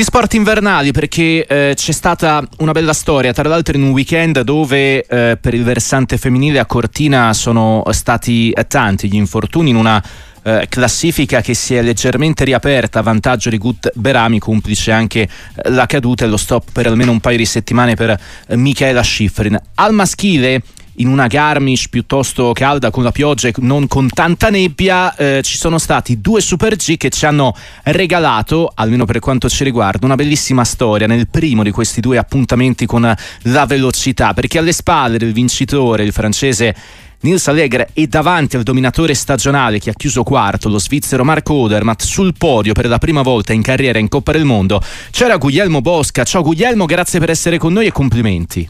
Di sport invernali perché eh, c'è stata una bella storia, tra l'altro in un weekend dove eh, per il versante femminile a Cortina sono stati tanti gli infortuni in una eh, classifica che si è leggermente riaperta a vantaggio di Gut Berami, complice anche eh, la caduta e lo stop per almeno un paio di settimane per eh, Michaela Schifrin. Al maschile in una Garmisch piuttosto calda con la pioggia e non con tanta nebbia, eh, ci sono stati due Super G che ci hanno regalato, almeno per quanto ci riguarda, una bellissima storia nel primo di questi due appuntamenti con la velocità, perché alle spalle del vincitore, il francese Nils Allegre e davanti al dominatore stagionale che ha chiuso quarto, lo svizzero Marco Odermatt, sul podio per la prima volta in carriera in Coppa del Mondo, c'era Guglielmo Bosca. Ciao Guglielmo, grazie per essere con noi e complimenti.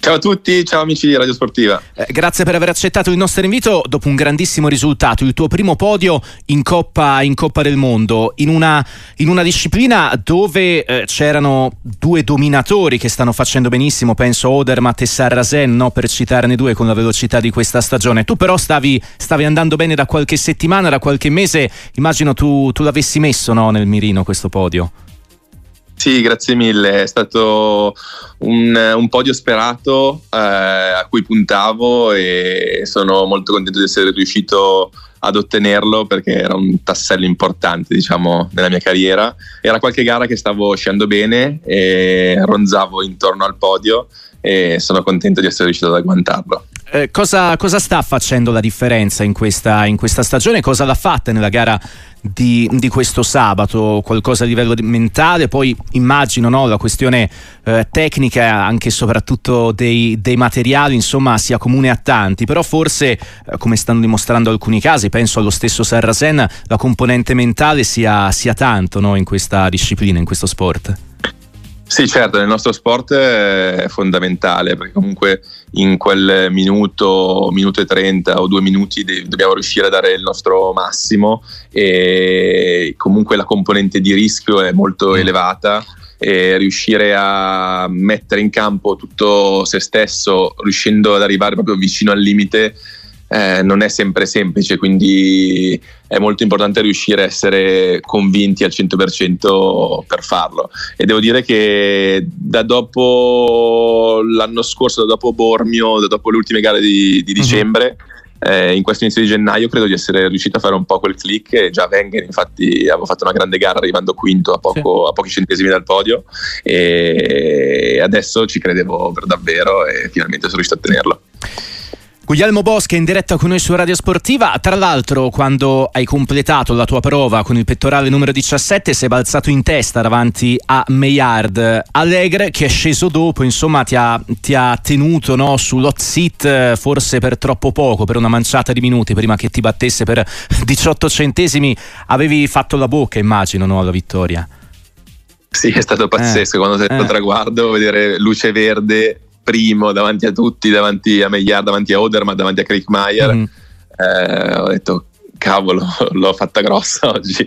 Ciao a tutti, ciao amici di Radio Sportiva. Eh, grazie per aver accettato il nostro invito dopo un grandissimo risultato, il tuo primo podio in Coppa, in Coppa del Mondo, in una, in una disciplina dove eh, c'erano due dominatori che stanno facendo benissimo, penso Odermatt e Sarrasen, no? per citarne due con la velocità di questa stagione. Tu però stavi, stavi andando bene da qualche settimana, da qualche mese, immagino tu, tu l'avessi messo no? nel mirino questo podio. Sì, grazie mille, è stato un, un podio sperato eh, a cui puntavo e sono molto contento di essere riuscito ad ottenerlo perché era un tassello importante diciamo nella mia carriera. Era qualche gara che stavo sciando bene e ronzavo intorno al podio e sono contento di essere riuscito ad agguantarlo eh, cosa, cosa, sta facendo la differenza in questa, in questa stagione? Cosa l'ha fatta nella gara di, di, questo sabato? Qualcosa a livello mentale? Poi immagino no, la questione eh, tecnica, anche e soprattutto dei, dei, materiali, insomma, sia comune a tanti, però forse, eh, come stanno dimostrando alcuni casi, penso allo stesso Sarrasen, la componente mentale sia, sia tanto no, in questa disciplina, in questo sport. Sì, certo, nel nostro sport è fondamentale perché comunque in quel minuto, minuto e 30 o due minuti dobbiamo riuscire a dare il nostro massimo e comunque la componente di rischio è molto mm. elevata e riuscire a mettere in campo tutto se stesso riuscendo ad arrivare proprio vicino al limite eh, non è sempre semplice, quindi è molto importante riuscire a essere convinti al 100% per farlo. E devo dire che da dopo l'anno scorso, da dopo Bormio, da dopo le ultime gare di, di mhm. dicembre, uh-huh. Eh, in questo inizio di gennaio credo di essere riuscito a fare un po' quel click e già Wenger infatti avevo fatto una grande gara arrivando quinto a, poco, sì. a pochi centesimi dal podio e adesso ci credevo per davvero e finalmente sono riuscito a ottenerlo. Guglielmo Bosca in diretta con noi su Radio Sportiva. Tra l'altro, quando hai completato la tua prova con il pettorale numero 17, sei balzato in testa davanti a Mayard. Allegre, che è sceso dopo, insomma, ti ha, ti ha tenuto no, sull'hot seat forse per troppo poco, per una manciata di minuti, prima che ti battesse per 18 centesimi. Avevi fatto la bocca, immagino, no, alla vittoria. Sì, è stato pazzesco eh, quando sei eh. traguardo, vedere luce verde primo davanti a tutti, davanti a Meillard, davanti a Oderma, davanti a Kriegmeier. Mm. Eh, ho detto cavolo, l'ho fatta grossa oggi.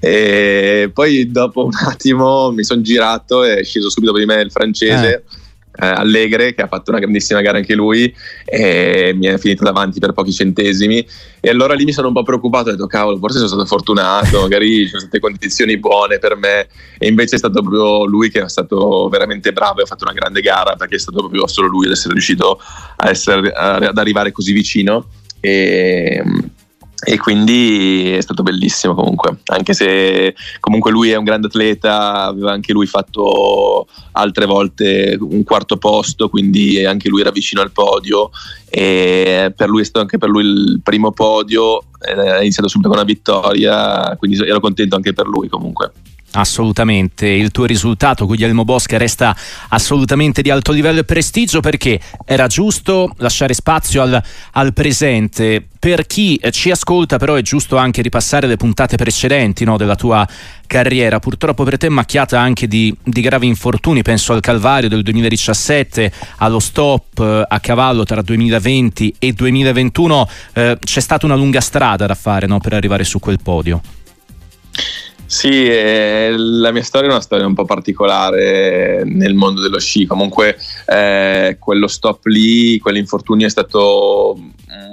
E poi dopo un attimo mi sono girato e è sceso subito per me il francese. Eh eh, Allegre che ha fatto una grandissima gara anche lui e mi è finito davanti per pochi centesimi. E allora lì mi sono un po' preoccupato ho detto cavolo forse sono stato fortunato magari ci sono state condizioni buone per me. E invece è stato proprio lui che è stato veramente bravo e ha fatto una grande gara perché è stato proprio solo lui ad essere riuscito essere, ad arrivare così vicino. E e quindi è stato bellissimo comunque, anche se comunque lui è un grande atleta, aveva anche lui fatto altre volte un quarto posto, quindi anche lui era vicino al podio e per lui è stato anche per lui il primo podio, ha iniziato subito con una vittoria, quindi ero contento anche per lui comunque. Assolutamente, il tuo risultato Guglielmo Bosca resta assolutamente di alto livello e prestigio perché era giusto lasciare spazio al, al presente. Per chi ci ascolta però è giusto anche ripassare le puntate precedenti no, della tua carriera, purtroppo per te macchiata anche di, di, gravi infortuni, penso al Calvario del 2017, allo stop eh, a cavallo tra 2020 e 2021, eh, c'è stata una lunga strada da fare no, per arrivare su quel podio. Sì, eh, la mia storia è una storia un po' particolare nel mondo dello sci. Comunque, eh, quello stop lì, quell'infortunio è stato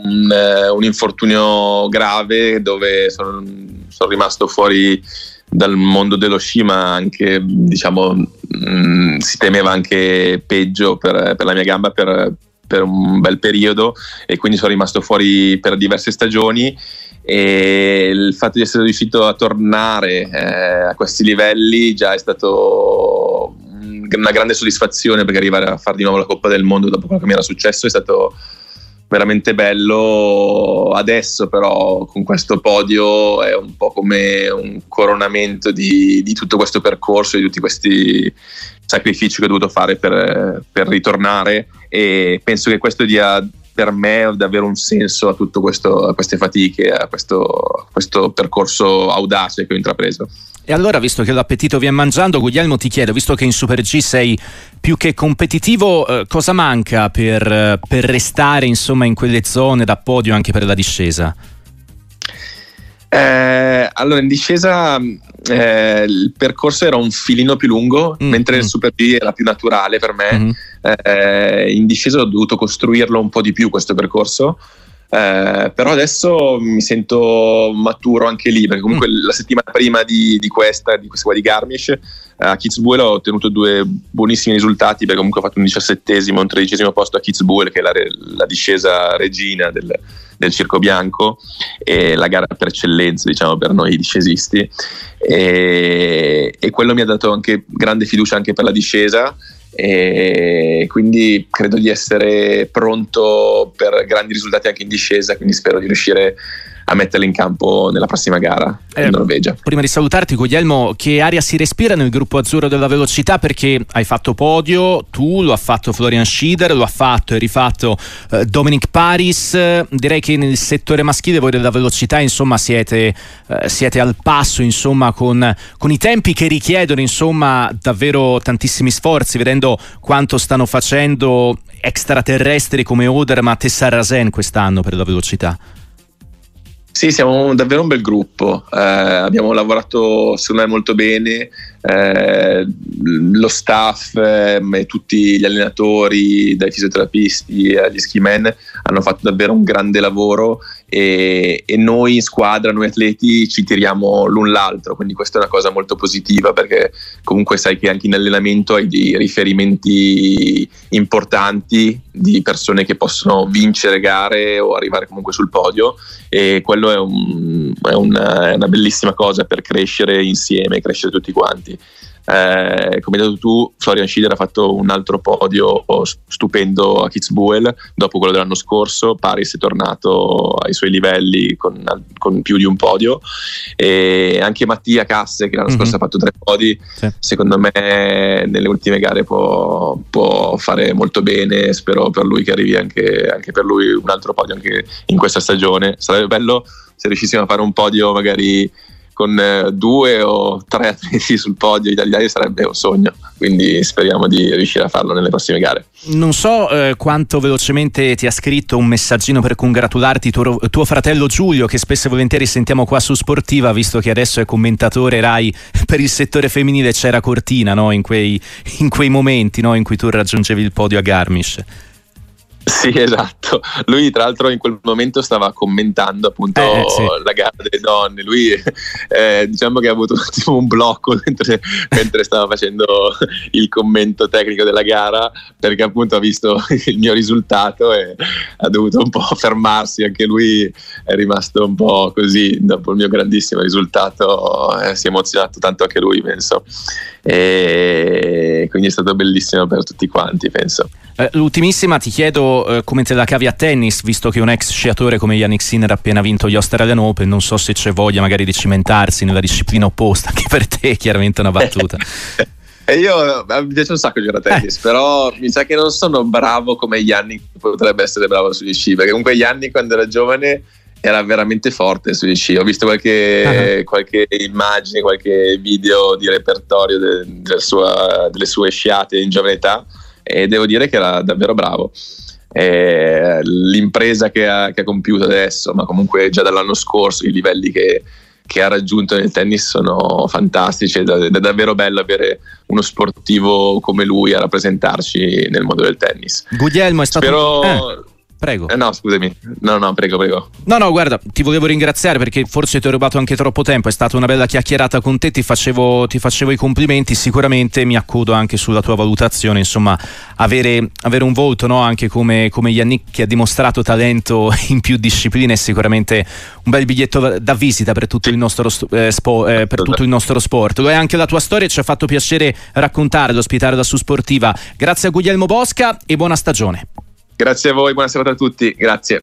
un, eh, un infortunio grave dove sono, sono rimasto fuori dal mondo dello sci, ma anche diciamo mh, mm, si temeva anche peggio per, per la mia gamba per, per un bel periodo e quindi sono rimasto fuori per diverse stagioni e il fatto di essere riuscito a tornare eh, a questi livelli già è stato una grande soddisfazione perché arrivare a fare di nuovo la Coppa del Mondo dopo quello che mi era successo è stato veramente bello. Adesso però con questo podio è un po' come un coronamento di, di tutto questo percorso di tutti questi sacrifici che ho dovuto fare per, per ritornare. E penso che questo dia per me davvero un senso a tutte queste fatiche, a questo, questo percorso audace che ho intrapreso. E allora, visto che l'appetito viene mangiando, Guglielmo ti chiedo, visto che in Super G sei più che competitivo, eh, cosa manca per, per, restare insomma in quelle zone da podio anche per la discesa? Eh, allora, in discesa eh, il percorso era un filino più lungo, mm, mentre mm. il Super B era più naturale per me. Mm. Eh, in discesa ho dovuto costruirlo un po' di più questo percorso. Eh, però adesso mi sento maturo anche lì perché comunque mm. la settimana prima di, di, questa, di questa qua di Garmisch eh, a Kitzbühel ho ottenuto due buonissimi risultati perché comunque ho fatto un diciassettesimo e un tredicesimo posto a Kitzbühel che è la, la discesa regina del, del Circo Bianco e la gara per eccellenza diciamo per noi discesisti e, e quello mi ha dato anche grande fiducia anche per la discesa e quindi credo di essere pronto per grandi risultati anche in discesa quindi spero di riuscire a metterla in campo nella prossima gara eh, in Norvegia. Prima di salutarti, Guglielmo, che aria si respira nel gruppo azzurro della velocità? Perché hai fatto podio, tu lo ha fatto Florian Schieder, lo ha fatto e rifatto eh, Dominic Paris. Direi che nel settore maschile voi della velocità, insomma, siete, eh, siete al passo, insomma, con, con, i tempi che richiedono, insomma, davvero tantissimi sforzi, vedendo quanto stanno facendo extraterrestri come Odermatt e Sarrasen quest'anno per la velocità. Sì, siamo davvero un bel gruppo, eh, abbiamo lavorato secondo me molto bene, eh, lo staff eh, e tutti gli allenatori, dai fisioterapisti agli ski men hanno fatto davvero un grande lavoro e, e, noi in squadra, noi atleti ci tiriamo l'un l'altro, quindi questa è una cosa molto positiva perché comunque sai che anche in allenamento hai dei riferimenti importanti di persone che possono vincere gare o arrivare comunque sul podio e quello è, un, è, una, è una bellissima cosa per crescere insieme, crescere tutti quanti. Eh, come hai detto tu, Florian Schiller ha fatto un altro podio stupendo a Kitzbühel dopo quello dell'anno scorso. Paris è tornato ai suoi livelli con, con più di un podio. E anche Mattia Casse, che l'anno mm-hmm. scorso ha fatto tre podi, sì. secondo me nelle ultime gare può, può, fare molto bene. Spero per lui che arrivi anche, anche per lui un altro podio anche in questa stagione. Sarebbe bello se riuscissimo a fare un podio magari con eh, due o tre atleti sul podio italiani sarebbe un sogno, quindi speriamo di riuscire a farlo nelle prossime gare. Non so eh, quanto velocemente ti ha scritto un messaggino per congratularti tuo, tuo, fratello Giulio, che spesso e volentieri sentiamo qua su Sportiva, visto che adesso è commentatore Rai per il settore femminile, c'era Cortina no? in, quei, in, quei, momenti no? in cui tu raggiungevi il podio a Garmisch. Sì, esatto. Lui, tra l'altro, in quel momento stava commentando appunto eh, sì. la gara delle donne. Lui, eh, diciamo che ha avuto tipo, un blocco mentre, mentre, stava facendo il commento tecnico della gara, perché appunto ha visto il mio risultato e ha dovuto un po' fermarsi. Anche lui è rimasto un po' così dopo il mio grandissimo risultato. Eh, si è emozionato tanto anche lui, penso. E quindi è stato bellissimo per tutti quanti, penso. Eh, l'ultimissima ti chiedo eh, come te la cavi a tennis, visto che un ex sciatore come Yannick Sinner ha appena vinto gli Australian Open, non so se c'è voglia magari di cimentarsi nella disciplina opposta, anche per te chiaramente una battuta. E io mi piace un sacco giocare a tennis, eh. però mi sa che non sono bravo come Yannick potrebbe essere bravo sugli sci, perché comunque Yannick quando era giovane era veramente forte sugli sci. Ho visto qualche, uh-huh. qualche immagine, qualche video di repertorio de, de sua, delle sue sciate in giovane età e devo dire che era davvero bravo. Eh, l'impresa che ha, che ha, compiuto adesso, ma comunque già dall'anno scorso, i livelli che, che ha raggiunto nel tennis sono fantastici ed è davvero bello avere uno sportivo come lui a rappresentarci nel mondo del tennis. Guglielmo è stato... Spero... Eh Prego. Eh no, scusami. No, no, prego, prego. No, no, guarda, ti volevo ringraziare perché forse ti ho rubato anche troppo tempo. È stata una bella chiacchierata con te. Ti facevo, ti facevo i complimenti. Sicuramente mi accodo anche sulla tua valutazione. Insomma, avere, avere un volto no? anche come, come Yannick che ha dimostrato talento in più discipline è sicuramente un bel biglietto da visita per tutto il nostro, eh, spo, eh, per tutto il nostro sport. Lo è anche la tua storia. Ci ha fatto piacere raccontarla, ospitare la su Sportiva. Grazie a Guglielmo Bosca e buona stagione. Grazie a voi, buona serata a tutti, grazie.